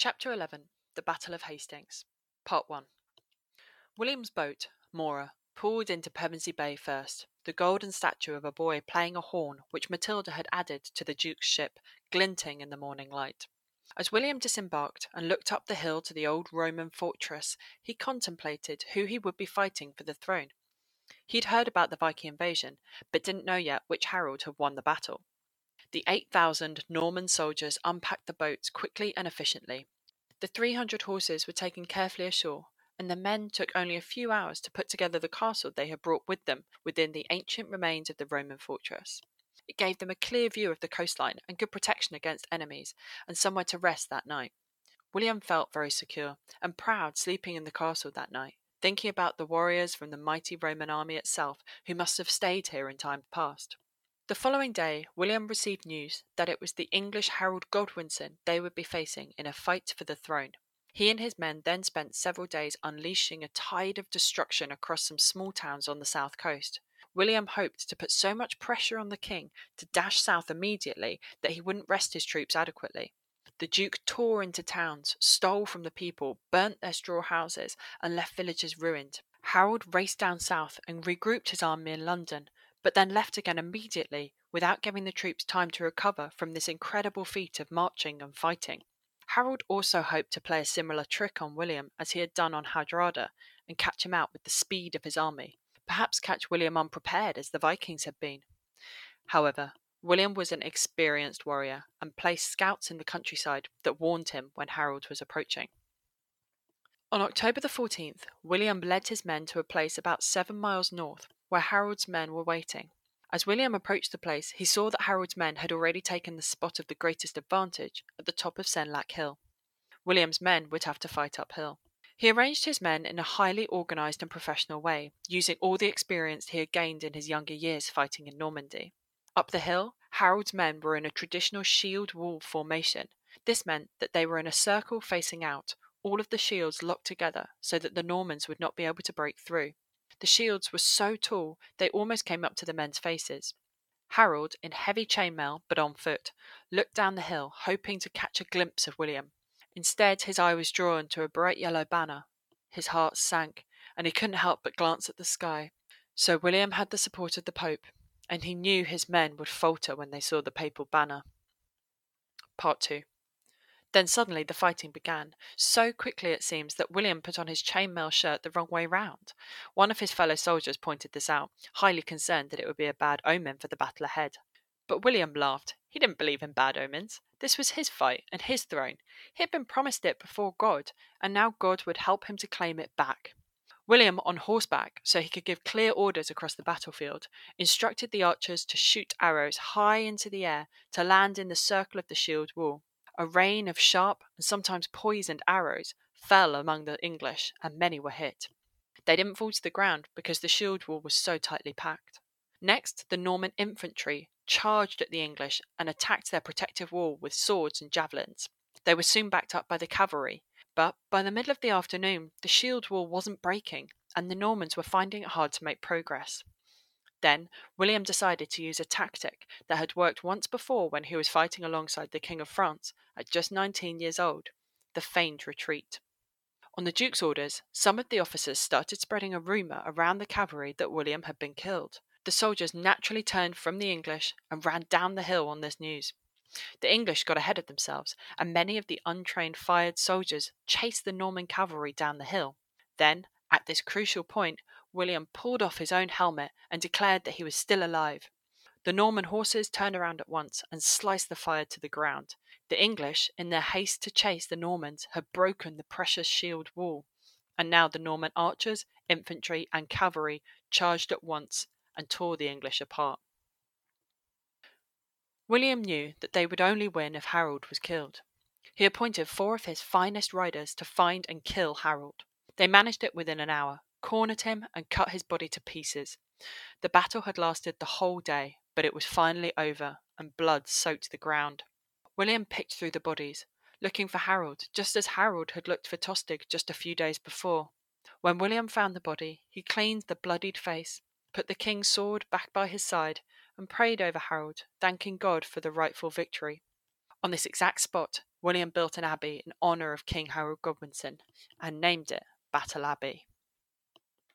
Chapter 11 The Battle of Hastings Part 1 William's boat, Mora, pulled into Pevensey Bay first, the golden statue of a boy playing a horn which Matilda had added to the Duke's ship, glinting in the morning light. As William disembarked and looked up the hill to the old Roman fortress, he contemplated who he would be fighting for the throne. He'd heard about the Viking invasion, but didn't know yet which Harold had won the battle. The 8,000 Norman soldiers unpacked the boats quickly and efficiently. The 300 horses were taken carefully ashore, and the men took only a few hours to put together the castle they had brought with them within the ancient remains of the Roman fortress. It gave them a clear view of the coastline and good protection against enemies, and somewhere to rest that night. William felt very secure and proud sleeping in the castle that night, thinking about the warriors from the mighty Roman army itself who must have stayed here in time past. The following day, William received news that it was the English Harold Godwinson they would be facing in a fight for the throne. He and his men then spent several days unleashing a tide of destruction across some small towns on the south coast. William hoped to put so much pressure on the king to dash south immediately that he wouldn't rest his troops adequately. The Duke tore into towns, stole from the people, burnt their straw houses, and left villages ruined. Harold raced down south and regrouped his army in London, but then left again immediately without giving the troops time to recover from this incredible feat of marching and fighting. Harold also hoped to play a similar trick on William as he had done on Hardrada and catch him out with the speed of his army, perhaps catch William unprepared as the Vikings had been. However, William was an experienced warrior and placed scouts in the countryside that warned him when Harold was approaching. On October the 14th, William led his men to a place about seven miles north where Harold's men were waiting. As William approached the place, he saw that Harold's men had already taken the spot of the greatest advantage at the top of Senlac Hill. William's men would have to fight uphill. He arranged his men in a highly organised and professional way, using all the experience he had gained in his younger years fighting in Normandy. Up the hill, Harold's men were in a traditional shield wall formation. This meant that they were in a circle facing out, all of the shields locked together so that the Normans would not be able to break through. The shields were so tall they almost came up to the men's faces. Harold, in heavy chainmail but on foot, looked down the hill, hoping to catch a glimpse of William. Instead, his eye was drawn to a bright yellow banner. His heart sank, and he couldn't help but glance at the sky. So William had the support of the Pope, and he knew his men would falter when they saw the papal banner. Part 2 then suddenly the fighting began, so quickly it seems that William put on his chainmail shirt the wrong way round. One of his fellow soldiers pointed this out, highly concerned that it would be a bad omen for the battle ahead. But William laughed. He didn't believe in bad omens. This was his fight and his throne. He had been promised it before God, and now God would help him to claim it back. William, on horseback, so he could give clear orders across the battlefield, instructed the archers to shoot arrows high into the air to land in the circle of the shield wall. A rain of sharp and sometimes poisoned arrows fell among the English, and many were hit. They didn't fall to the ground because the shield wall was so tightly packed. Next, the Norman infantry charged at the English and attacked their protective wall with swords and javelins. They were soon backed up by the cavalry, but by the middle of the afternoon, the shield wall wasn't breaking, and the Normans were finding it hard to make progress. Then William decided to use a tactic that had worked once before when he was fighting alongside the King of France at just 19 years old the feigned retreat. On the Duke's orders, some of the officers started spreading a rumour around the cavalry that William had been killed. The soldiers naturally turned from the English and ran down the hill on this news. The English got ahead of themselves, and many of the untrained fyrd soldiers chased the Norman cavalry down the hill. Then, at this crucial point, William pulled off his own helmet and declared that he was still alive. The Norman horses turned around at once and sliced the fyrd to the ground. The English, in their haste to chase the Normans, had broken the precious shield wall, and now the Norman archers, infantry, and cavalry charged at once and tore the English apart. William knew that they would only win if Harold was killed. He appointed four of his finest riders to find and kill Harold. They managed it within an hour, cornered him, and cut his body to pieces. The battle had lasted the whole day, but it was finally over, and blood soaked the ground. William picked through the bodies, looking for Harold, just as Harold had looked for Tostig just a few days before. When William found the body, he cleaned the bloodied face, put the king's sword back by his side, and prayed over Harold, thanking God for the rightful victory. On this exact spot, William built an abbey in honour of King Harold Godwinson and named it Battle Abbey.